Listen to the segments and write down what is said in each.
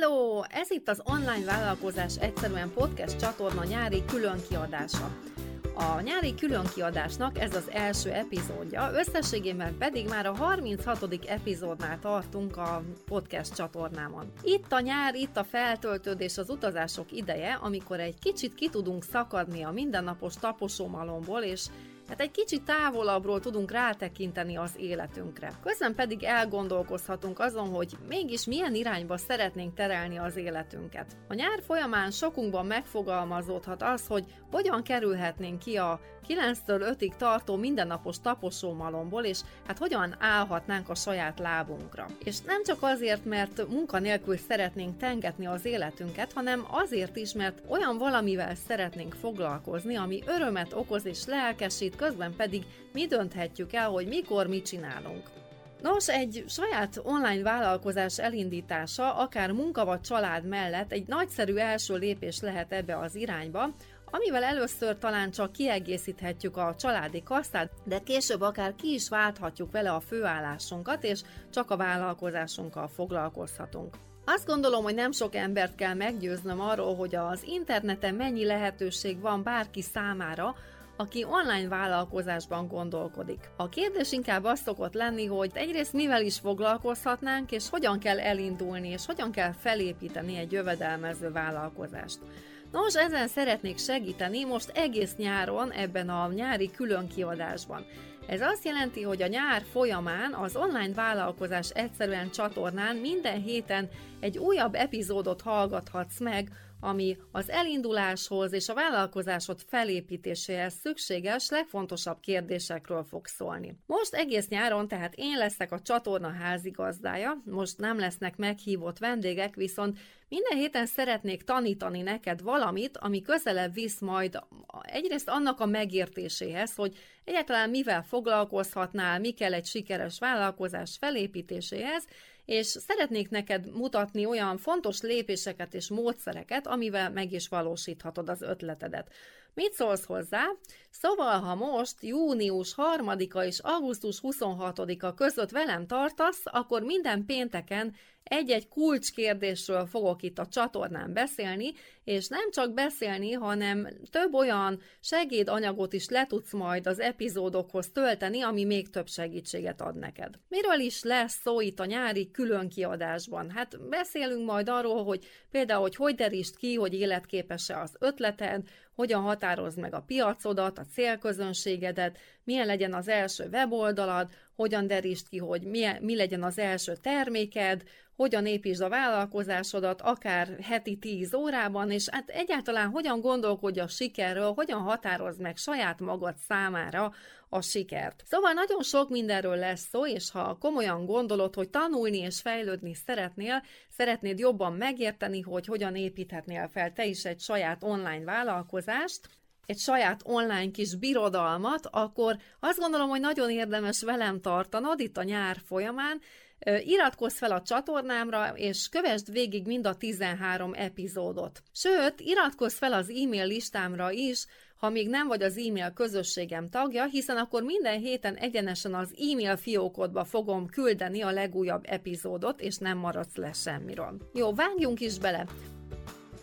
Hello! Ez itt az Online Vállalkozás Egyszerűen Podcast csatorna nyári különkiadása. A nyári különkiadásnak ez az első epizódja, összességében pedig már a 36. epizódnál tartunk a podcast csatornámon. Itt a nyár, itt a feltöltődés, az utazások ideje, amikor egy kicsit ki tudunk szakadni a mindennapos taposómalomból, és Hát egy kicsit távolabbról tudunk rátekinteni az életünkre. Közben pedig elgondolkozhatunk azon, hogy mégis milyen irányba szeretnénk terelni az életünket. A nyár folyamán sokunkban megfogalmazódhat az, hogy hogyan kerülhetnénk ki a 9-től 5-ig tartó mindennapos taposómalomból, és hát hogyan állhatnánk a saját lábunkra. És nem csak azért, mert munkanélkül szeretnénk tengetni az életünket, hanem azért is, mert olyan valamivel szeretnénk foglalkozni, ami örömet okoz és lelkesít, közben pedig mi dönthetjük el, hogy mikor mit csinálunk. Nos, egy saját online vállalkozás elindítása, akár munka vagy család mellett egy nagyszerű első lépés lehet ebbe az irányba, amivel először talán csak kiegészíthetjük a családi kasszát, de később akár ki is válthatjuk vele a főállásunkat, és csak a vállalkozásunkkal foglalkozhatunk. Azt gondolom, hogy nem sok embert kell meggyőznöm arról, hogy az interneten mennyi lehetőség van bárki számára, aki online vállalkozásban gondolkodik. A kérdés inkább az szokott lenni, hogy egyrészt mivel is foglalkozhatnánk, és hogyan kell elindulni, és hogyan kell felépíteni egy jövedelmező vállalkozást. Nos, ezen szeretnék segíteni most egész nyáron ebben a nyári különkiadásban. Ez azt jelenti, hogy a nyár folyamán az online vállalkozás egyszerűen csatornán minden héten egy újabb epizódot hallgathatsz meg, ami az elinduláshoz és a vállalkozásod felépítéséhez szükséges legfontosabb kérdésekről fog szólni. Most egész nyáron tehát én leszek a csatorna házigazdája, most nem lesznek meghívott vendégek, viszont minden héten szeretnék tanítani neked valamit, ami közelebb visz majd egyrészt annak a megértéséhez, hogy egyáltalán mivel foglalkozhatnál, mi kell egy sikeres vállalkozás felépítéséhez, és szeretnék neked mutatni olyan fontos lépéseket és módszereket, amivel meg is valósíthatod az ötletedet. Mit szólsz hozzá? Szóval, ha most június 3-a és augusztus 26-a között velem tartasz, akkor minden pénteken egy-egy kulcskérdésről fogok itt a csatornán beszélni, és nem csak beszélni, hanem több olyan segédanyagot is le tudsz majd az epizódokhoz tölteni, ami még több segítséget ad neked. Miről is lesz szó itt a nyári külön kiadásban? Hát beszélünk majd arról, hogy például, hogy hogy derítsd ki, hogy életképes-e az ötleted, hogyan határozd meg a piacodat, a célközönségedet, milyen legyen az első weboldalad, hogyan derítsd ki, hogy milyen, mi legyen az első terméked, hogyan építsd a vállalkozásodat akár heti 10 órában, és hát egyáltalán hogyan gondolkodj a sikerről, hogyan határozd meg saját magad számára a sikert. Szóval nagyon sok mindenről lesz szó, és ha komolyan gondolod, hogy tanulni és fejlődni szeretnél, szeretnéd jobban megérteni, hogy hogyan építhetnél fel te is egy saját online vállalkozást, egy saját online kis birodalmat, akkor azt gondolom, hogy nagyon érdemes velem tartanod itt a nyár folyamán, Iratkozz fel a csatornámra, és kövesd végig mind a 13 epizódot. Sőt, iratkozz fel az e-mail listámra is, ha még nem vagy az e-mail közösségem tagja, hiszen akkor minden héten egyenesen az e-mail fiókodba fogom küldeni a legújabb epizódot, és nem maradsz le semmiről. Jó, vágjunk is bele!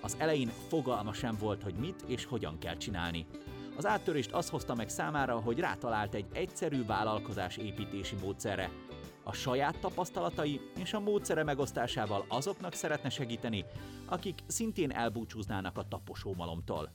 Az elején fogalma sem volt, hogy mit és hogyan kell csinálni. Az áttörést az hozta meg számára, hogy rátalált egy egyszerű vállalkozás építési módszerre. A saját tapasztalatai és a módszere megosztásával azoknak szeretne segíteni, akik szintén elbúcsúznának a taposómalomtól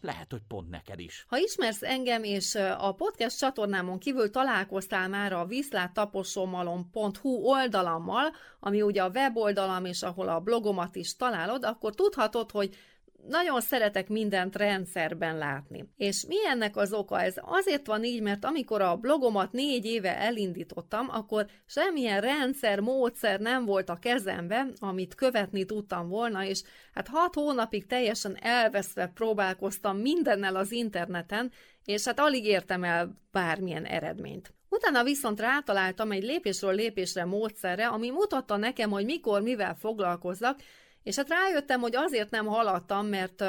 lehet, hogy pont neked is. Ha ismersz engem, és a podcast csatornámon kívül találkoztál már a viszláttaposomalom.hu oldalammal, ami ugye a weboldalam, és ahol a blogomat is találod, akkor tudhatod, hogy nagyon szeretek mindent rendszerben látni. És mi ennek az oka? Ez azért van így, mert amikor a blogomat négy éve elindítottam, akkor semmilyen rendszer, módszer nem volt a kezemben, amit követni tudtam volna, és hát hat hónapig teljesen elveszve próbálkoztam mindennel az interneten, és hát alig értem el bármilyen eredményt. Utána viszont rátaláltam egy lépésről lépésre módszerre, ami mutatta nekem, hogy mikor, mivel foglalkozzak, és hát rájöttem, hogy azért nem haladtam, mert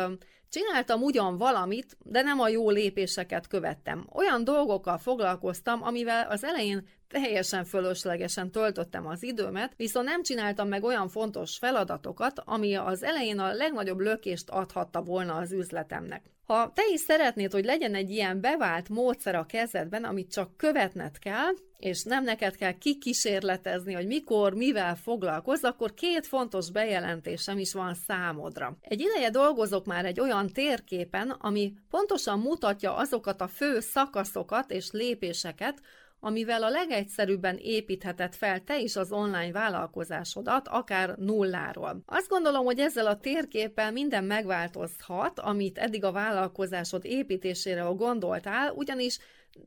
csináltam ugyan valamit, de nem a jó lépéseket követtem. Olyan dolgokkal foglalkoztam, amivel az elején teljesen fölöslegesen töltöttem az időmet, viszont nem csináltam meg olyan fontos feladatokat, ami az elején a legnagyobb lökést adhatta volna az üzletemnek. Ha te is szeretnéd, hogy legyen egy ilyen bevált módszer a kezedben, amit csak követned kell, és nem neked kell kikísérletezni, hogy mikor, mivel foglalkozz, akkor két fontos bejelentésem is van számodra. Egy ideje dolgozok már egy olyan térképen, ami pontosan mutatja azokat a fő szakaszokat és lépéseket, amivel a legegyszerűbben építheted fel te is az online vállalkozásodat, akár nulláról. Azt gondolom, hogy ezzel a térképpel minden megváltozhat, amit eddig a vállalkozásod építésére gondoltál, ugyanis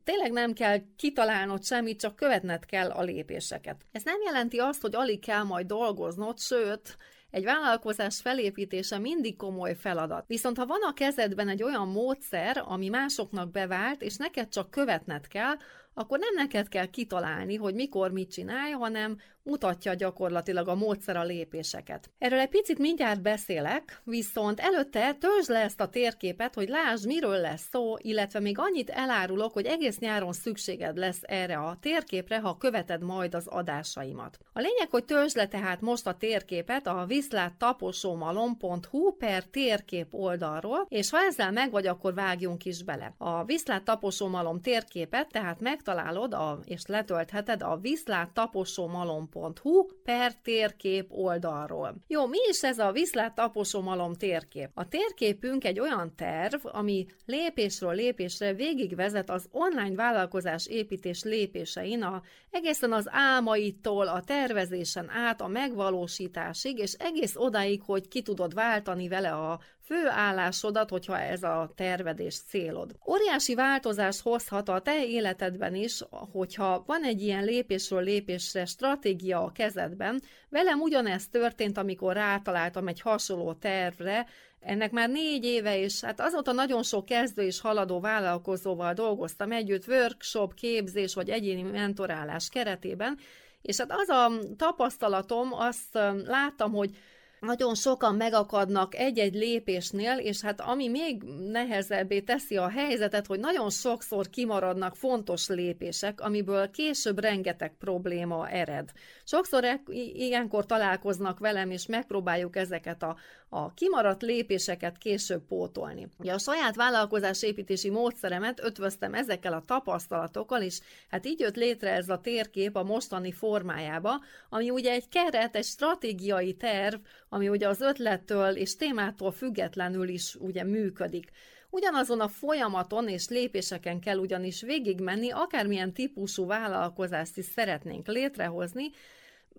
tényleg nem kell kitalálnod semmit, csak követned kell a lépéseket. Ez nem jelenti azt, hogy alig kell majd dolgoznod, sőt, egy vállalkozás felépítése mindig komoly feladat. Viszont ha van a kezedben egy olyan módszer, ami másoknak bevált, és neked csak követned kell, akkor nem neked kell kitalálni, hogy mikor mit csinálj, hanem mutatja gyakorlatilag a módszer a lépéseket. Erről egy picit mindjárt beszélek, viszont előtte töltsd le ezt a térképet, hogy lásd, miről lesz szó, illetve még annyit elárulok, hogy egész nyáron szükséged lesz erre a térképre, ha követed majd az adásaimat. A lényeg, hogy töltsd le tehát most a térképet a viszláttaposomalom.hu per térkép oldalról, és ha ezzel meg vagy, akkor vágjunk is bele. A viszláttaposomalom térképet tehát megtalálod a, és letöltheted a viszláttaposomalom taposomalom.hu per térkép oldalról. Jó, mi is ez a Viszlát taposomalom térkép? A térképünk egy olyan terv, ami lépésről lépésre végigvezet az online vállalkozás építés lépésein, a, egészen az álmaitól, a tervezésen át, a megvalósításig, és egész odáig, hogy ki tudod váltani vele a főállásodat, hogyha ez a tervedés célod. Óriási változást hozhat a te életedben is, hogyha van egy ilyen lépésről lépésre stratégia a kezedben. Velem ugyanezt történt, amikor rátaláltam egy hasonló tervre, ennek már négy éve, és hát azóta nagyon sok kezdő és haladó vállalkozóval dolgoztam együtt, workshop, képzés vagy egyéni mentorálás keretében, és hát az a tapasztalatom, azt láttam, hogy nagyon sokan megakadnak egy-egy lépésnél, és hát ami még nehezebbé teszi a helyzetet, hogy nagyon sokszor kimaradnak fontos lépések, amiből később rengeteg probléma ered. Sokszor ilyenkor találkoznak velem, és megpróbáljuk ezeket a, a kimaradt lépéseket később pótolni. Ugye a saját vállalkozás építési módszeremet ötvöztem ezekkel a tapasztalatokkal, és hát így jött létre ez a térkép a mostani formájába, ami ugye egy keret, egy stratégiai terv, ami ugye az ötlettől és témától függetlenül is ugye működik. Ugyanazon a folyamaton és lépéseken kell ugyanis végigmenni, akármilyen típusú vállalkozást is szeretnénk létrehozni,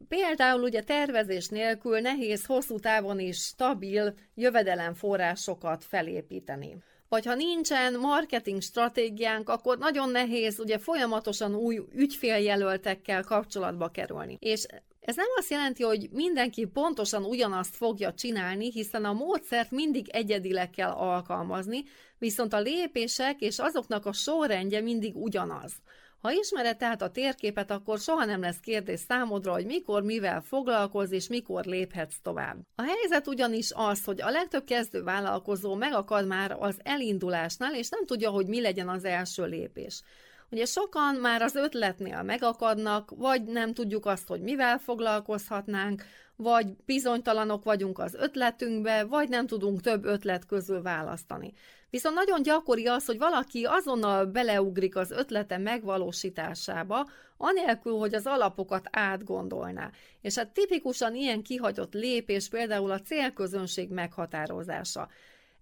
Például ugye tervezés nélkül nehéz hosszú távon is stabil jövedelemforrásokat felépíteni. Vagy ha nincsen marketing stratégiánk, akkor nagyon nehéz ugye folyamatosan új ügyféljelöltekkel kapcsolatba kerülni. És ez nem azt jelenti, hogy mindenki pontosan ugyanazt fogja csinálni, hiszen a módszert mindig egyedileg kell alkalmazni, viszont a lépések és azoknak a sorrendje mindig ugyanaz. Ha ismered tehát a térképet, akkor soha nem lesz kérdés számodra, hogy mikor, mivel foglalkoz és mikor léphetsz tovább. A helyzet ugyanis az, hogy a legtöbb kezdő vállalkozó megakad már az elindulásnál, és nem tudja, hogy mi legyen az első lépés. Ugye sokan már az ötletnél megakadnak, vagy nem tudjuk azt, hogy mivel foglalkozhatnánk, vagy bizonytalanok vagyunk az ötletünkbe, vagy nem tudunk több ötlet közül választani. Viszont nagyon gyakori az, hogy valaki azonnal beleugrik az ötlete megvalósításába, anélkül, hogy az alapokat átgondolná. És hát tipikusan ilyen kihagyott lépés például a célközönség meghatározása.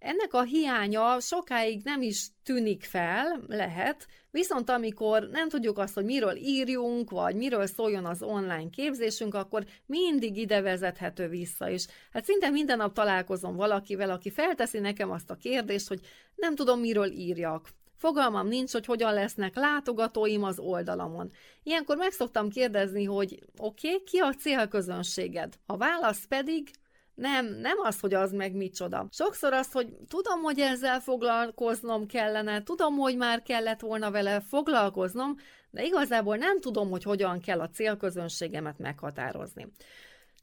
Ennek a hiánya sokáig nem is tűnik fel, lehet, viszont amikor nem tudjuk azt, hogy miről írjunk, vagy miről szóljon az online képzésünk, akkor mindig ide vezethető vissza is. Hát szinte minden nap találkozom valakivel, aki felteszi nekem azt a kérdést, hogy nem tudom, miről írjak. Fogalmam nincs, hogy hogyan lesznek látogatóim az oldalamon. Ilyenkor meg szoktam kérdezni, hogy oké, okay, ki a célközönséged? A válasz pedig nem, nem az, hogy az meg micsoda. Sokszor az, hogy tudom, hogy ezzel foglalkoznom kellene, tudom, hogy már kellett volna vele foglalkoznom, de igazából nem tudom, hogy hogyan kell a célközönségemet meghatározni.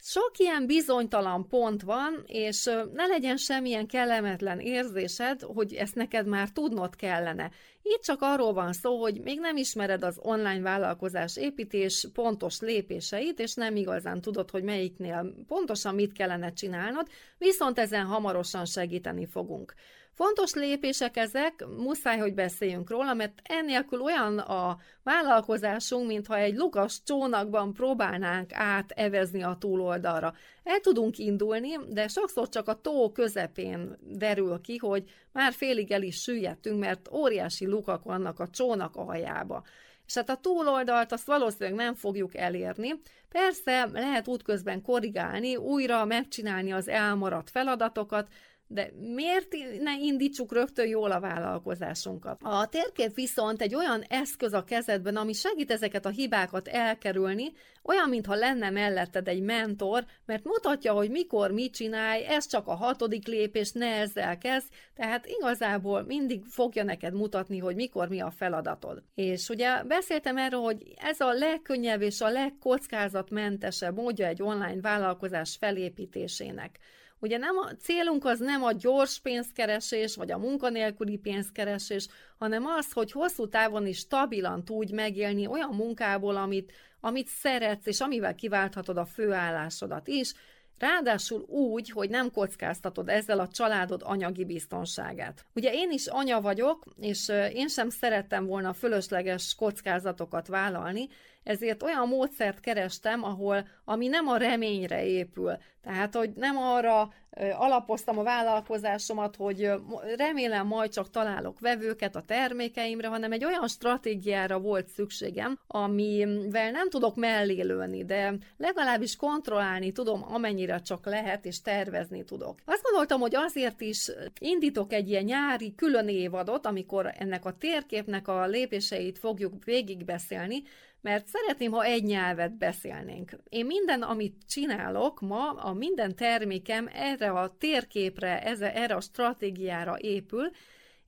Sok ilyen bizonytalan pont van, és ne legyen semmilyen kellemetlen érzésed, hogy ezt neked már tudnod kellene. Itt csak arról van szó, hogy még nem ismered az online vállalkozás építés pontos lépéseit, és nem igazán tudod, hogy melyiknél pontosan mit kellene csinálnod, viszont ezen hamarosan segíteni fogunk. Fontos lépések ezek, muszáj, hogy beszéljünk róla, mert ennélkül olyan a vállalkozásunk, mintha egy lukas csónakban próbálnánk átevezni a túloldalra. El tudunk indulni, de sokszor csak a tó közepén derül ki, hogy már félig el is süllyedtünk, mert óriási lukak vannak a csónak aljába. És hát a túloldalt azt valószínűleg nem fogjuk elérni. Persze lehet útközben korrigálni, újra megcsinálni az elmaradt feladatokat, de miért ne indítsuk rögtön jól a vállalkozásunkat? A térkép viszont egy olyan eszköz a kezedben, ami segít ezeket a hibákat elkerülni, olyan, mintha lenne melletted egy mentor, mert mutatja, hogy mikor mit csinálj, ez csak a hatodik lépés, ne ezzel kezd, tehát igazából mindig fogja neked mutatni, hogy mikor mi a feladatod. És ugye beszéltem erről, hogy ez a legkönnyebb és a legkockázatmentesebb módja egy online vállalkozás felépítésének. Ugye nem a célunk az nem a gyors pénzkeresés, vagy a munkanélküli pénzkeresés, hanem az, hogy hosszú távon is stabilan tudj megélni olyan munkából, amit, amit szeretsz, és amivel kiválthatod a főállásodat is, Ráadásul úgy, hogy nem kockáztatod ezzel a családod anyagi biztonságát. Ugye én is anya vagyok, és én sem szerettem volna fölösleges kockázatokat vállalni, ezért olyan módszert kerestem, ahol, ami nem a reményre épül. Tehát, hogy nem arra alapoztam a vállalkozásomat, hogy remélem majd csak találok vevőket a termékeimre, hanem egy olyan stratégiára volt szükségem, amivel nem tudok mellélőni, de legalábbis kontrollálni tudom, amennyire csak lehet, és tervezni tudok. Azt gondoltam, hogy azért is indítok egy ilyen nyári külön évadot, amikor ennek a térképnek a lépéseit fogjuk végigbeszélni, mert szeretném, ha egy nyelvet beszélnénk. Én minden, amit csinálok ma, a minden termékem erre a térképre, erre a stratégiára épül,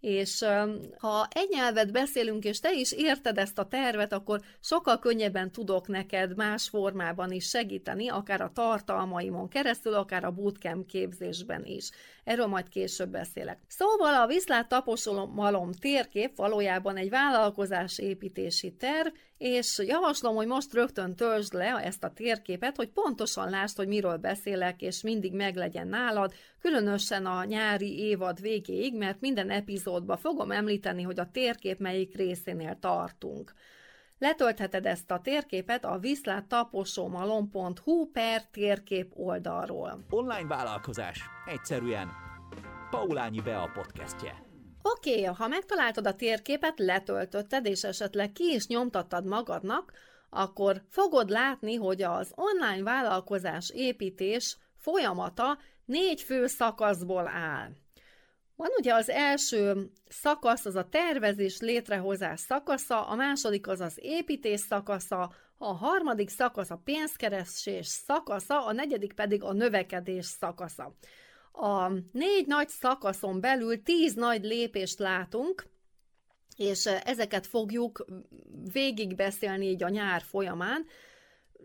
és ha egy nyelvet beszélünk, és te is érted ezt a tervet, akkor sokkal könnyebben tudok neked más formában is segíteni, akár a tartalmaimon keresztül, akár a bootcamp képzésben is. Erről majd később beszélek. Szóval a viszlát taposolom térkép valójában egy vállalkozás építési terv, és javaslom, hogy most rögtön töltsd le ezt a térképet, hogy pontosan lásd, hogy miről beszélek, és mindig meglegyen nálad, különösen a nyári évad végéig, mert minden epizódban fogom említeni, hogy a térkép melyik részénél tartunk. Letöltheted ezt a térképet a viszláttaposomalom.hu per térkép oldalról. Online vállalkozás. Egyszerűen. Paulányi Bea podcastje. Oké, okay, ha megtaláltad a térképet, letöltötted, és esetleg ki is nyomtattad magadnak, akkor fogod látni, hogy az online vállalkozás építés folyamata négy fő szakaszból áll. Van ugye az első szakasz, az a tervezés, létrehozás szakasza, a második az az építés szakasza, a harmadik szakasz a pénzkeresés szakasza, a negyedik pedig a növekedés szakasza. A négy nagy szakaszon belül tíz nagy lépést látunk, és ezeket fogjuk végigbeszélni így a nyár folyamán.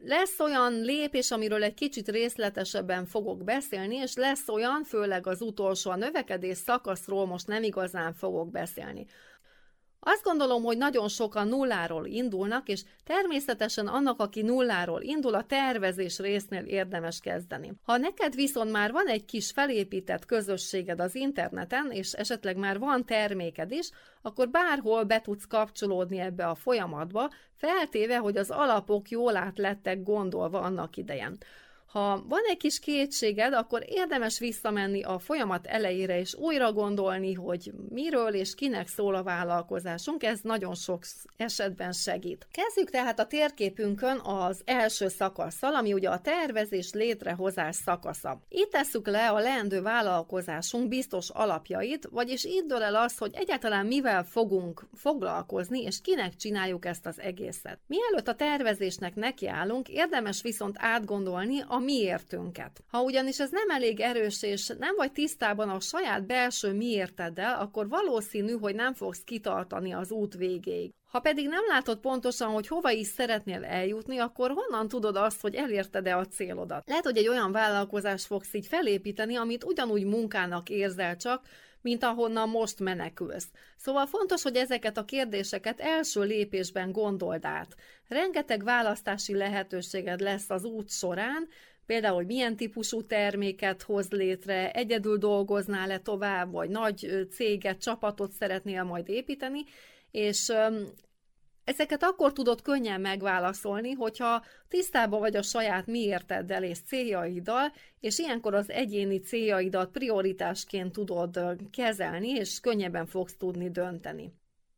Lesz olyan lépés, amiről egy kicsit részletesebben fogok beszélni, és lesz olyan, főleg az utolsó a növekedés szakaszról most nem igazán fogok beszélni. Azt gondolom, hogy nagyon sokan nulláról indulnak, és természetesen annak, aki nulláról indul, a tervezés résznél érdemes kezdeni. Ha neked viszont már van egy kis felépített közösséged az interneten, és esetleg már van terméked is, akkor bárhol be tudsz kapcsolódni ebbe a folyamatba, feltéve, hogy az alapok jól át lettek gondolva annak idején. Ha van egy kis kétséged, akkor érdemes visszamenni a folyamat elejére és újra gondolni, hogy miről és kinek szól a vállalkozásunk, ez nagyon sok esetben segít. Kezdjük tehát a térképünkön az első szakaszsal, ami ugye a tervezés létrehozás szakasza. Itt tesszük le a leendő vállalkozásunk biztos alapjait, vagyis itt dől el az, hogy egyáltalán mivel fogunk foglalkozni, és kinek csináljuk ezt az egészet. Mielőtt a tervezésnek nekiállunk, érdemes viszont átgondolni a miértünket. Ha ugyanis ez nem elég erős, és nem vagy tisztában a saját belső miérteddel, akkor valószínű, hogy nem fogsz kitartani az út végéig. Ha pedig nem látod pontosan, hogy hova is szeretnél eljutni, akkor honnan tudod azt, hogy elérted-e a célodat? Lehet, hogy egy olyan vállalkozást fogsz így felépíteni, amit ugyanúgy munkának érzel csak, mint ahonnan most menekülsz. Szóval fontos, hogy ezeket a kérdéseket első lépésben gondold át. Rengeteg választási lehetőséged lesz az út során, Például, milyen típusú terméket hoz létre, egyedül dolgoznál-e tovább, vagy nagy céget, csapatot szeretnél majd építeni, és Ezeket akkor tudod könnyen megválaszolni, hogyha tisztában vagy a saját miérteddel és céljaiddal, és ilyenkor az egyéni céljaidat prioritásként tudod kezelni, és könnyebben fogsz tudni dönteni.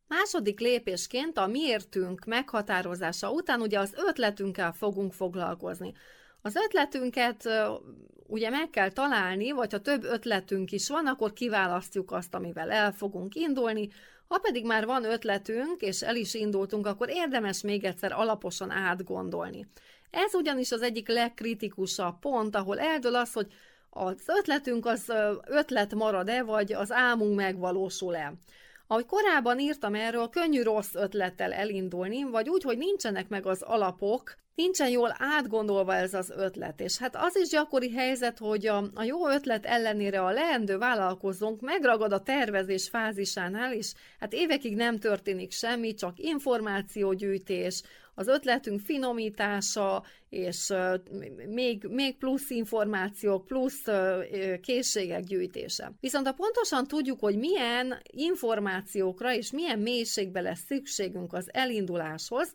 Második lépésként a miértünk meghatározása után ugye az ötletünkkel fogunk foglalkozni. Az ötletünket ugye meg kell találni, vagy ha több ötletünk is van, akkor kiválasztjuk azt, amivel el fogunk indulni, ha pedig már van ötletünk, és el is indultunk, akkor érdemes még egyszer alaposan átgondolni. Ez ugyanis az egyik legkritikusabb pont, ahol eldől az, hogy az ötletünk az ötlet marad-e, vagy az álmunk megvalósul-e. Ahogy korábban írtam erről, könnyű rossz ötlettel elindulni, vagy úgy, hogy nincsenek meg az alapok, nincsen jól átgondolva ez az ötlet. És hát az is gyakori helyzet, hogy a, a jó ötlet ellenére a leendő vállalkozónk megragad a tervezés fázisánál, és hát évekig nem történik semmi, csak információgyűjtés, az ötletünk finomítása, és még, még plusz információk, plusz készségek gyűjtése. Viszont ha pontosan tudjuk, hogy milyen információkra és milyen mélységbe lesz szükségünk az elinduláshoz,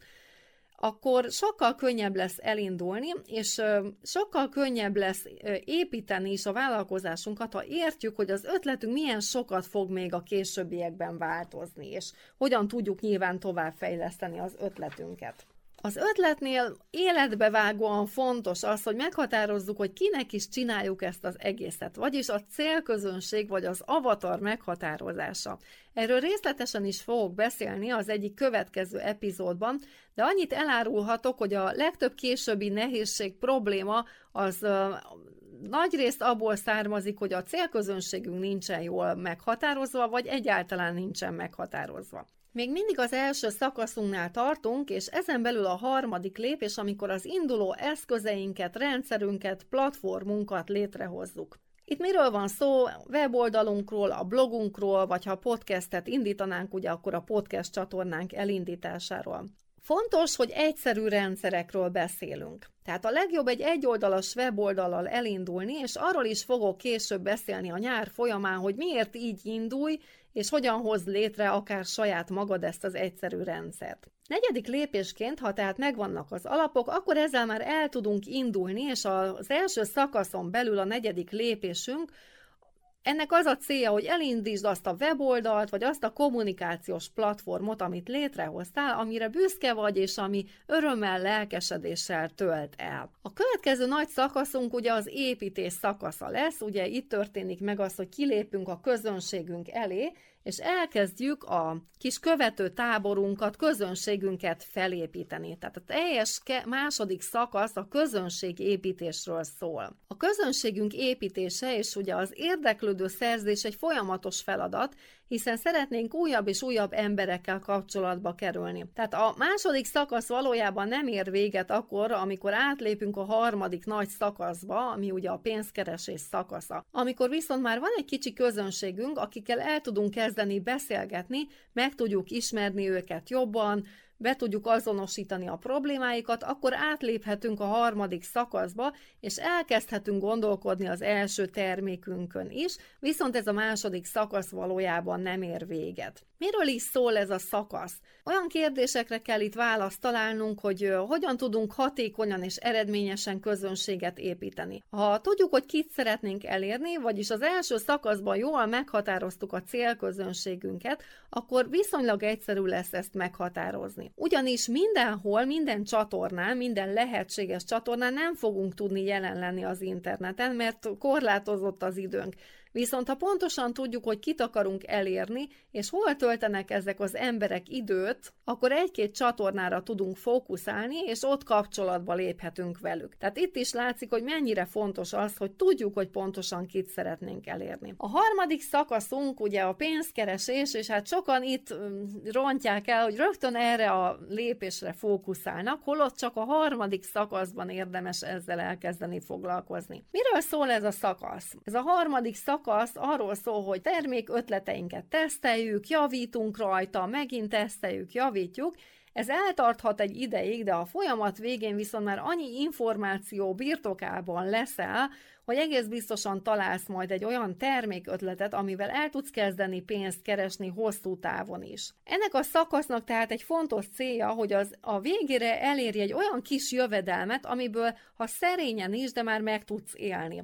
akkor sokkal könnyebb lesz elindulni, és sokkal könnyebb lesz építeni is a vállalkozásunkat, ha értjük, hogy az ötletünk milyen sokat fog még a későbbiekben változni, és hogyan tudjuk nyilván továbbfejleszteni az ötletünket. Az ötletnél életbevágóan fontos az, hogy meghatározzuk, hogy kinek is csináljuk ezt az egészet, vagyis a célközönség vagy az avatar meghatározása. Erről részletesen is fogok beszélni az egyik következő epizódban, de annyit elárulhatok, hogy a legtöbb későbbi nehézség probléma az nagy részt abból származik, hogy a célközönségünk nincsen jól meghatározva, vagy egyáltalán nincsen meghatározva. Még mindig az első szakaszunknál tartunk, és ezen belül a harmadik lépés, amikor az induló eszközeinket, rendszerünket, platformunkat létrehozzuk. Itt miről van szó? Weboldalunkról, a blogunkról, vagy ha podcastet indítanánk, ugye akkor a podcast csatornánk elindításáról. Fontos, hogy egyszerű rendszerekről beszélünk. Tehát a legjobb egy egyoldalas weboldallal elindulni, és arról is fogok később beszélni a nyár folyamán, hogy miért így indulj, és hogyan hoz létre akár saját magad ezt az egyszerű rendszert. Negyedik lépésként, ha tehát megvannak az alapok, akkor ezzel már el tudunk indulni, és az első szakaszon belül a negyedik lépésünk ennek az a célja, hogy elindítsd azt a weboldalt, vagy azt a kommunikációs platformot, amit létrehoztál, amire büszke vagy, és ami örömmel, lelkesedéssel tölt el. A következő nagy szakaszunk ugye az építés szakasza lesz, ugye itt történik meg az, hogy kilépünk a közönségünk elé, és elkezdjük a kis követő táborunkat, közönségünket felépíteni. Tehát a teljes második szakasz a közönség építésről szól. A közönségünk építése és ugye az érdeklődő szerzés egy folyamatos feladat, hiszen szeretnénk újabb és újabb emberekkel kapcsolatba kerülni. Tehát a második szakasz valójában nem ér véget akkor, amikor átlépünk a harmadik nagy szakaszba, ami ugye a pénzkeresés szakasza. Amikor viszont már van egy kicsi közönségünk, akikkel el tudunk kezdeni beszélgetni, meg tudjuk ismerni őket jobban, be tudjuk azonosítani a problémáikat, akkor átléphetünk a harmadik szakaszba, és elkezdhetünk gondolkodni az első termékünkön is, viszont ez a második szakasz valójában nem ér véget. Miről is szól ez a szakasz? Olyan kérdésekre kell itt választ találnunk, hogy hogyan tudunk hatékonyan és eredményesen közönséget építeni. Ha tudjuk, hogy kit szeretnénk elérni, vagyis az első szakaszban jól meghatároztuk a célközönségünket, akkor viszonylag egyszerű lesz ezt meghatározni. Ugyanis mindenhol, minden csatornán, minden lehetséges csatornán nem fogunk tudni jelen lenni az interneten, mert korlátozott az időnk. Viszont ha pontosan tudjuk, hogy kit akarunk elérni, és hol töltenek ezek az emberek időt, akkor egy-két csatornára tudunk fókuszálni, és ott kapcsolatba léphetünk velük. Tehát itt is látszik, hogy mennyire fontos az, hogy tudjuk, hogy pontosan kit szeretnénk elérni. A harmadik szakaszunk ugye a pénzkeresés, és hát sokan itt rontják el, hogy rögtön erre a lépésre fókuszálnak, holott csak a harmadik szakaszban érdemes ezzel elkezdeni foglalkozni. Miről szól ez a szakasz? Ez a harmadik szakasz szakasz arról szól, hogy termék ötleteinket teszteljük, javítunk rajta, megint teszteljük, javítjuk, ez eltarthat egy ideig, de a folyamat végén viszont már annyi információ birtokában leszel, hogy egész biztosan találsz majd egy olyan termékötletet, amivel el tudsz kezdeni pénzt keresni hosszú távon is. Ennek a szakasznak tehát egy fontos célja, hogy az a végére elérj egy olyan kis jövedelmet, amiből ha szerényen is, de már meg tudsz élni.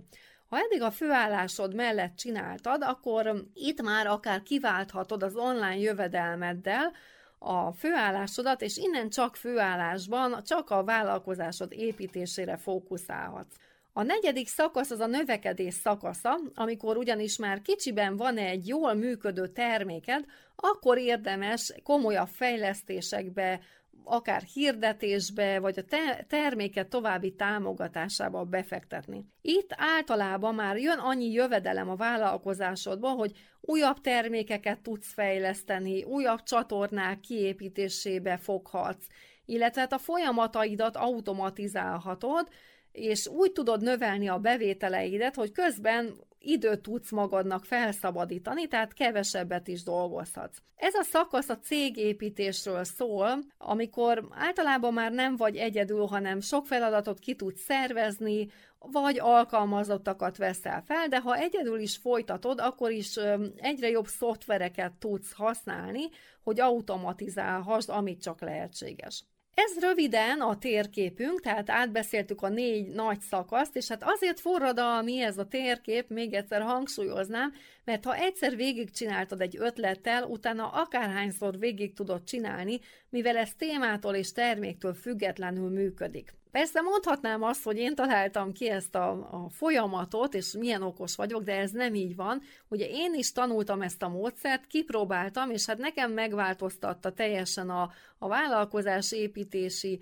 Ha eddig a főállásod mellett csináltad, akkor itt már akár kiválthatod az online jövedelmeddel a főállásodat, és innen csak főállásban, csak a vállalkozásod építésére fókuszálhatsz. A negyedik szakasz az a növekedés szakasza, amikor ugyanis már kicsiben van egy jól működő terméked, akkor érdemes komolyabb fejlesztésekbe, akár hirdetésbe, vagy a te- terméket további támogatásába befektetni. Itt általában már jön annyi jövedelem a vállalkozásodba, hogy újabb termékeket tudsz fejleszteni, újabb csatornák kiépítésébe foghatsz, illetve hát a folyamataidat automatizálhatod, és úgy tudod növelni a bevételeidet, hogy közben időt tudsz magadnak felszabadítani, tehát kevesebbet is dolgozhatsz. Ez a szakasz a cégépítésről szól, amikor általában már nem vagy egyedül, hanem sok feladatot ki tudsz szervezni, vagy alkalmazottakat veszel fel, de ha egyedül is folytatod, akkor is egyre jobb szoftvereket tudsz használni, hogy automatizálhassd, amit csak lehetséges. Ez röviden a térképünk, tehát átbeszéltük a négy nagy szakaszt, és hát azért forradalmi ez a térkép, még egyszer hangsúlyoznám, mert ha egyszer végigcsináltad egy ötlettel, utána akárhányszor végig tudod csinálni, mivel ez témától és terméktől függetlenül működik. Persze mondhatnám azt, hogy én találtam ki ezt a, a folyamatot, és milyen okos vagyok, de ez nem így van. Ugye én is tanultam ezt a módszert, kipróbáltam, és hát nekem megváltoztatta teljesen a, a vállalkozás építési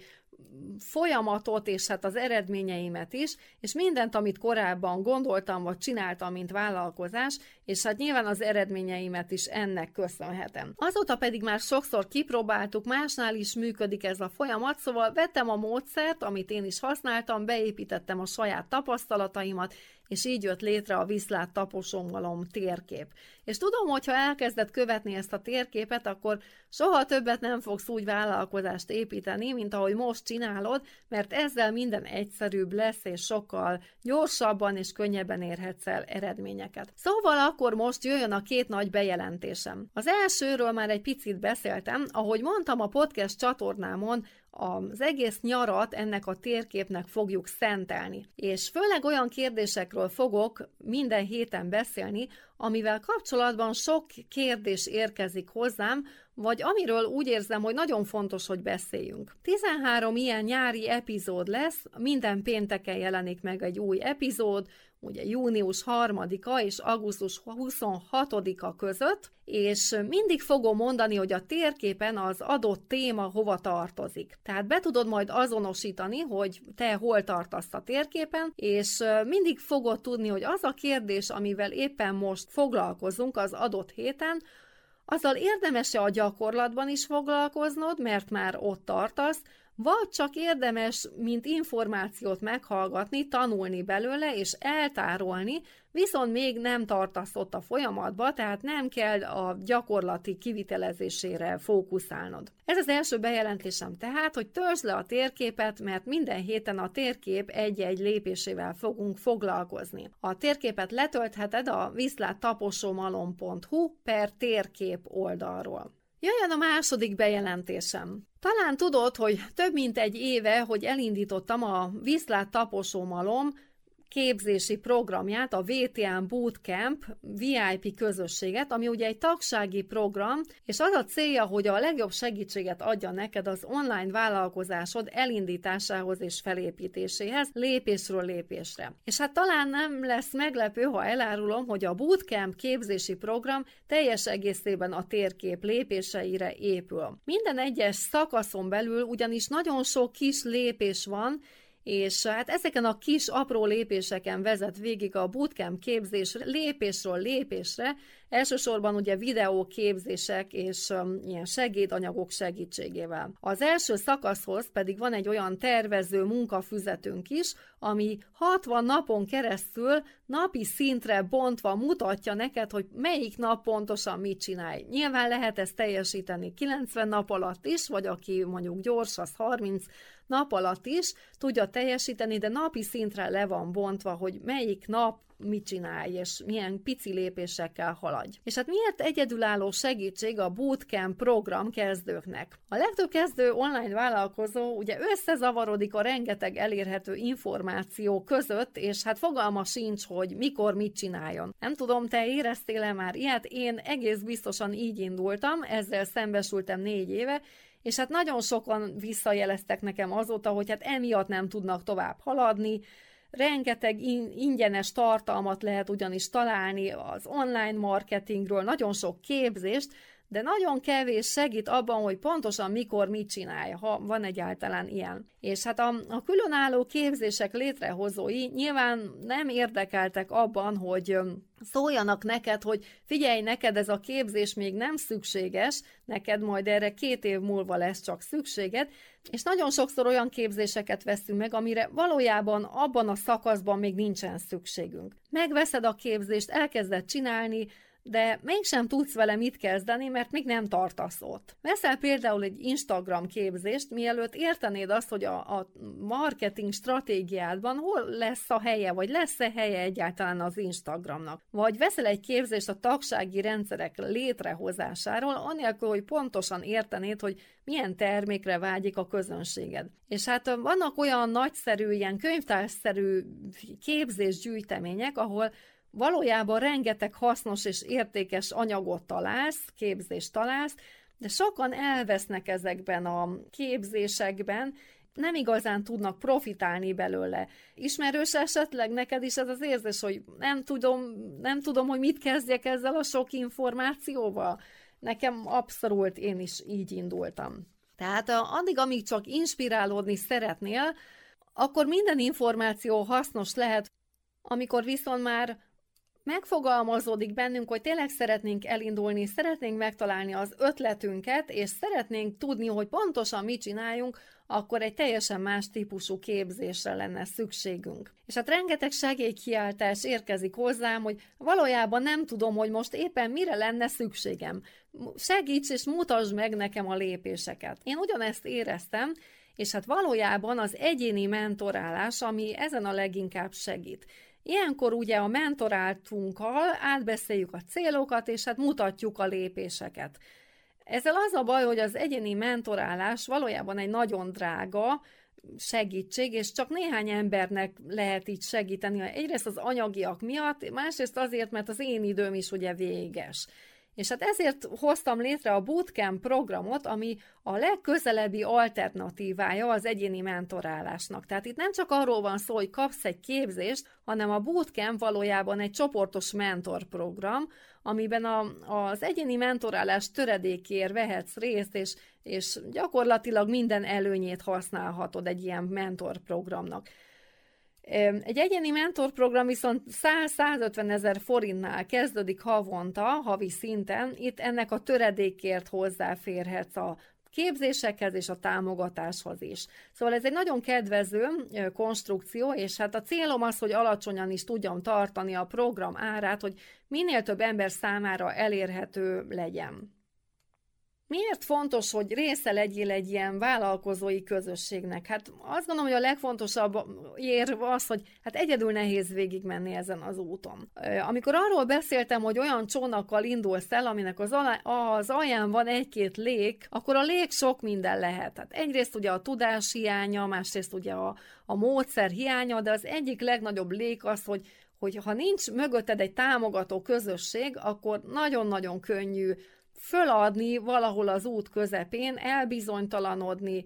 folyamatot, és hát az eredményeimet is, és mindent, amit korábban gondoltam, vagy csináltam, mint vállalkozás, és hát nyilván az eredményeimet is ennek köszönhetem. Azóta pedig már sokszor kipróbáltuk, másnál is működik ez a folyamat, szóval vettem a módszert, amit én is használtam, beépítettem a saját tapasztalataimat, és így jött létre a viszlát taposommalom térkép. És tudom, hogy ha elkezded követni ezt a térképet, akkor soha többet nem fogsz úgy vállalkozást építeni, mint ahogy most csinálod, mert ezzel minden egyszerűbb lesz, és sokkal gyorsabban és könnyebben érhetsz el eredményeket. Szóval akkor most jöjjön a két nagy bejelentésem. Az elsőről már egy picit beszéltem, ahogy mondtam a podcast csatornámon, az egész nyarat ennek a térképnek fogjuk szentelni. És főleg olyan kérdésekről fogok minden héten beszélni, amivel kapcsolatban sok kérdés érkezik hozzám, vagy amiről úgy érzem, hogy nagyon fontos, hogy beszéljünk. 13 ilyen nyári epizód lesz, minden pénteken jelenik meg egy új epizód, ugye június 3-a és augusztus 26-a között, és mindig fogom mondani, hogy a térképen az adott téma hova tartozik. Tehát be tudod majd azonosítani, hogy te hol tartasz a térképen, és mindig fogod tudni, hogy az a kérdés, amivel éppen most foglalkozunk az adott héten, azzal érdemes-e a gyakorlatban is foglalkoznod, mert már ott tartasz, vagy csak érdemes, mint információt meghallgatni, tanulni belőle és eltárolni, viszont még nem tartasz ott a folyamatba, tehát nem kell a gyakorlati kivitelezésére fókuszálnod. Ez az első bejelentésem tehát, hogy törzs le a térképet, mert minden héten a térkép egy-egy lépésével fogunk foglalkozni. A térképet letöltheted a viszláttaposomalom.hu per térkép oldalról. Jöjjön a második bejelentésem. Talán tudod, hogy több mint egy éve, hogy elindítottam a Viszlát taposómalom képzési programját, a VTN Bootcamp VIP közösséget, ami ugye egy tagsági program, és az a célja, hogy a legjobb segítséget adja neked az online vállalkozásod elindításához és felépítéséhez, lépésről lépésre. És hát talán nem lesz meglepő, ha elárulom, hogy a Bootcamp képzési program teljes egészében a térkép lépéseire épül. Minden egyes szakaszon belül ugyanis nagyon sok kis lépés van, és hát ezeken a kis apró lépéseken vezet végig a bootcamp képzés lépésről lépésre, elsősorban ugye videóképzések és um, ilyen segédanyagok segítségével. Az első szakaszhoz pedig van egy olyan tervező munkafüzetünk is, ami 60 napon keresztül napi szintre bontva mutatja neked, hogy melyik nap pontosan mit csinálj. Nyilván lehet ezt teljesíteni 90 nap alatt is, vagy aki mondjuk gyors, az 30 nap alatt is tudja teljesíteni, de napi szintre le van bontva, hogy melyik nap mit csinálj, és milyen pici lépésekkel haladj. És hát miért egyedülálló segítség a Bootcamp program kezdőknek? A legtöbb kezdő online vállalkozó ugye összezavarodik a rengeteg elérhető információ között, és hát fogalma sincs, hogy mikor mit csináljon. Nem tudom, te éreztél-e már ilyet? Én egész biztosan így indultam, ezzel szembesültem négy éve, és hát nagyon sokan visszajeleztek nekem azóta, hogy hát emiatt nem tudnak tovább haladni, rengeteg ingyenes tartalmat lehet ugyanis találni az online marketingről, nagyon sok képzést, de nagyon kevés segít abban, hogy pontosan mikor mit csinálja, ha van egyáltalán ilyen. És hát a, a különálló képzések létrehozói nyilván nem érdekeltek abban, hogy szóljanak neked, hogy figyelj, neked ez a képzés még nem szükséges, neked majd erre két év múlva lesz csak szükséged, és nagyon sokszor olyan képzéseket veszünk meg, amire valójában abban a szakaszban még nincsen szükségünk. Megveszed a képzést, elkezded csinálni, de mégsem tudsz vele mit kezdeni, mert még nem tartasz ott. Veszel például egy Instagram képzést, mielőtt értenéd azt, hogy a, a marketing stratégiádban hol lesz a helye, vagy lesz-e helye egyáltalán az Instagramnak. Vagy veszel egy képzést a tagsági rendszerek létrehozásáról, anélkül, hogy pontosan értenéd, hogy milyen termékre vágyik a közönséged. És hát vannak olyan nagyszerű, ilyen könyvtárszerű képzésgyűjtemények, ahol valójában rengeteg hasznos és értékes anyagot találsz, képzést találsz, de sokan elvesznek ezekben a képzésekben, nem igazán tudnak profitálni belőle. Ismerős esetleg neked is ez az érzés, hogy nem tudom, nem tudom, hogy mit kezdjek ezzel a sok információval? Nekem abszolút én is így indultam. Tehát addig, amíg csak inspirálódni szeretnél, akkor minden információ hasznos lehet, amikor viszont már megfogalmazódik bennünk, hogy tényleg szeretnénk elindulni, szeretnénk megtalálni az ötletünket, és szeretnénk tudni, hogy pontosan mit csináljunk, akkor egy teljesen más típusú képzésre lenne szükségünk. És hát rengeteg segélykiáltás érkezik hozzám, hogy valójában nem tudom, hogy most éppen mire lenne szükségem. Segíts és mutasd meg nekem a lépéseket. Én ugyanezt éreztem, és hát valójában az egyéni mentorálás, ami ezen a leginkább segít. Ilyenkor ugye a mentoráltunkkal átbeszéljük a célokat, és hát mutatjuk a lépéseket. Ezzel az a baj, hogy az egyéni mentorálás valójában egy nagyon drága segítség, és csak néhány embernek lehet így segíteni. Egyrészt az anyagiak miatt, másrészt azért, mert az én időm is ugye véges. És hát ezért hoztam létre a Bootcamp programot, ami a legközelebbi alternatívája az egyéni mentorálásnak. Tehát itt nem csak arról van szó, hogy kapsz egy képzést, hanem a Bootcamp valójában egy csoportos mentorprogram, amiben a, az egyéni mentorálás töredékért vehetsz részt, és, és gyakorlatilag minden előnyét használhatod egy ilyen mentorprogramnak. Egy egyéni mentorprogram viszont 100-150 ezer forintnál kezdődik havonta, havi szinten. Itt ennek a töredékért hozzáférhetsz a képzésekhez és a támogatáshoz is. Szóval ez egy nagyon kedvező konstrukció, és hát a célom az, hogy alacsonyan is tudjam tartani a program árát, hogy minél több ember számára elérhető legyen. Miért fontos, hogy része legyél egy ilyen vállalkozói közösségnek? Hát azt gondolom, hogy a legfontosabb érv az, hogy hát egyedül nehéz végigmenni ezen az úton. Amikor arról beszéltem, hogy olyan csónakkal indulsz el, aminek az, alá, az alján van egy-két lég, akkor a lég sok minden lehet. Hát egyrészt ugye a tudás hiánya, másrészt ugye a, a módszer hiánya, de az egyik legnagyobb lég az, hogy hogy ha nincs mögötted egy támogató közösség, akkor nagyon-nagyon könnyű föladni valahol az út közepén, elbizonytalanodni,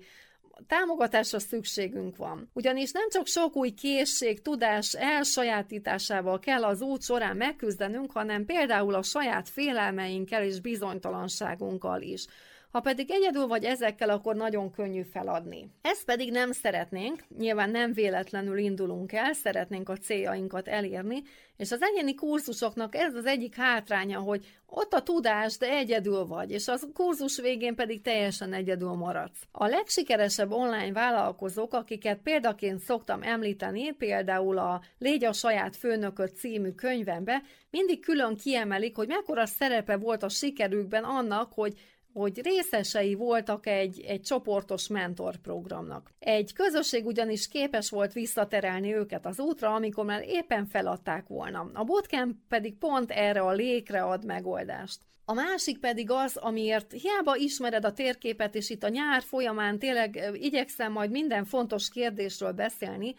támogatásra szükségünk van. Ugyanis nem csak sok új készség, tudás elsajátításával kell az út során megküzdenünk, hanem például a saját félelmeinkkel és bizonytalanságunkkal is. Ha pedig egyedül vagy ezekkel, akkor nagyon könnyű feladni. Ezt pedig nem szeretnénk, nyilván nem véletlenül indulunk el, szeretnénk a céljainkat elérni, és az egyéni kurzusoknak ez az egyik hátránya, hogy ott a tudás, de egyedül vagy, és az kurzus végén pedig teljesen egyedül maradsz. A legsikeresebb online vállalkozók, akiket példaként szoktam említeni, például a Légy a saját főnököt című könyvembe, mindig külön kiemelik, hogy mekkora szerepe volt a sikerükben annak, hogy hogy részesei voltak egy, egy csoportos mentorprogramnak. Egy közösség ugyanis képes volt visszaterelni őket az útra, amikor már éppen feladták volna. A bootcamp pedig pont erre a lékre ad megoldást. A másik pedig az, amiért hiába ismered a térképet, és itt a nyár folyamán tényleg igyekszem majd minden fontos kérdésről beszélni,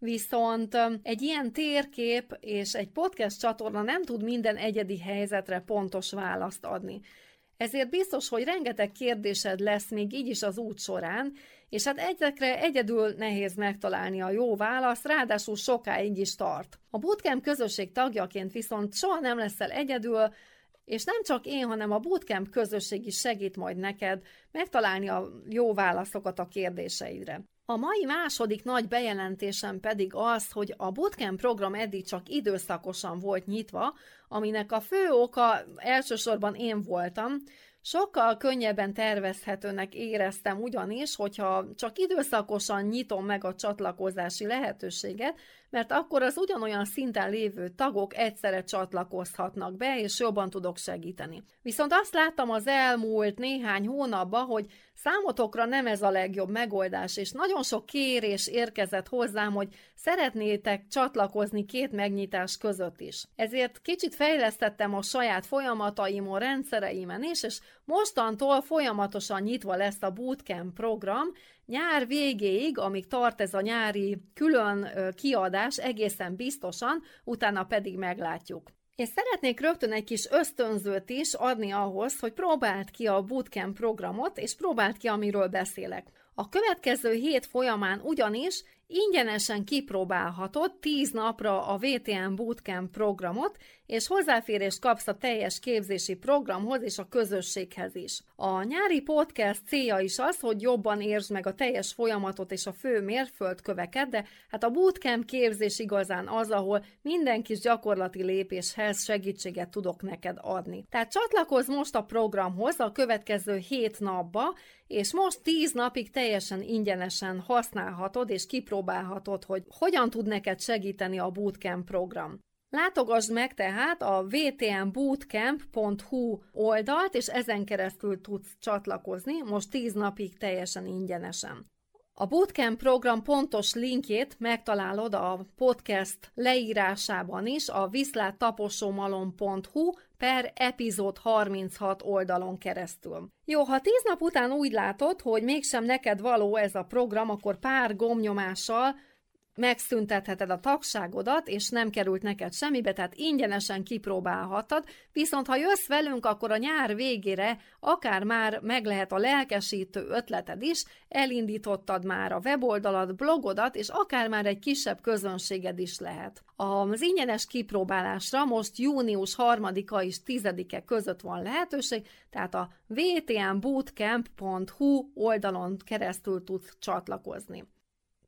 Viszont egy ilyen térkép és egy podcast csatorna nem tud minden egyedi helyzetre pontos választ adni. Ezért biztos, hogy rengeteg kérdésed lesz még így is az út során, és hát egyekre egyedül nehéz megtalálni a jó választ, ráadásul sokáig is tart. A bootcamp közösség tagjaként viszont soha nem leszel egyedül, és nem csak én, hanem a bootcamp közösség is segít majd neked megtalálni a jó válaszokat a kérdéseidre. A mai második nagy bejelentésem pedig az, hogy a bootcamp program eddig csak időszakosan volt nyitva, aminek a fő oka elsősorban én voltam, Sokkal könnyebben tervezhetőnek éreztem ugyanis, hogyha csak időszakosan nyitom meg a csatlakozási lehetőséget, mert akkor az ugyanolyan szinten lévő tagok egyszerre csatlakozhatnak be, és jobban tudok segíteni. Viszont azt láttam az elmúlt néhány hónapban, hogy számotokra nem ez a legjobb megoldás, és nagyon sok kérés érkezett hozzám, hogy szeretnétek csatlakozni két megnyitás között is. Ezért kicsit fejlesztettem a saját folyamataimon, rendszereimen is, és mostantól folyamatosan nyitva lesz a Bootcamp program, nyár végéig, amíg tart ez a nyári külön kiadás, egészen biztosan, utána pedig meglátjuk. És szeretnék rögtön egy kis ösztönzőt is adni ahhoz, hogy próbáld ki a Bootcamp programot, és próbáld ki, amiről beszélek. A következő hét folyamán ugyanis ingyenesen kipróbálhatod 10 napra a VTN Bootcamp programot, és hozzáférést kapsz a teljes képzési programhoz és a közösséghez is. A nyári podcast célja is az, hogy jobban értsd meg a teljes folyamatot és a fő mérföldköveket, de hát a bootcamp képzés igazán az, ahol minden kis gyakorlati lépéshez segítséget tudok neked adni. Tehát csatlakozz most a programhoz a következő 7 napba, és most 10 napig teljesen ingyenesen használhatod és kipróbálhatod, hogy hogyan tud neked segíteni a bootcamp program. Látogass meg tehát a vtnbootcamp.hu oldalt, és ezen keresztül tudsz csatlakozni, most 10 napig teljesen ingyenesen. A Bootcamp program pontos linkjét megtalálod a podcast leírásában is, a viszláttaposomalom.hu per epizód 36 oldalon keresztül. Jó, ha 10 nap után úgy látod, hogy mégsem neked való ez a program, akkor pár gomnyomással megszüntetheted a tagságodat, és nem került neked semmibe, tehát ingyenesen kipróbálhatod, viszont ha jössz velünk, akkor a nyár végére akár már meg lehet a lelkesítő ötleted is, elindítottad már a weboldalad, blogodat, és akár már egy kisebb közönséged is lehet. Az ingyenes kipróbálásra most június 3-a és 10-e között van lehetőség, tehát a vtnbootcamp.hu oldalon keresztül tudsz csatlakozni.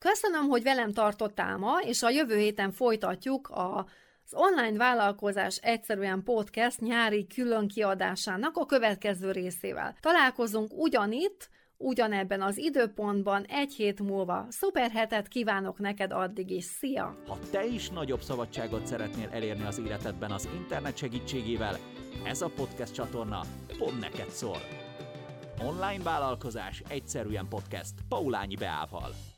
Köszönöm, hogy velem tartottál ma, és a jövő héten folytatjuk a Az online vállalkozás egyszerűen podcast nyári külön kiadásának a következő részével. Találkozunk ugyanitt, ugyanebben az időpontban egy hét múlva. Szuper hetet kívánok neked addig is. Szia! Ha te is nagyobb szabadságot szeretnél elérni az életedben az internet segítségével, ez a podcast csatorna pont neked szól. Online vállalkozás egyszerűen podcast Paulányi Beával.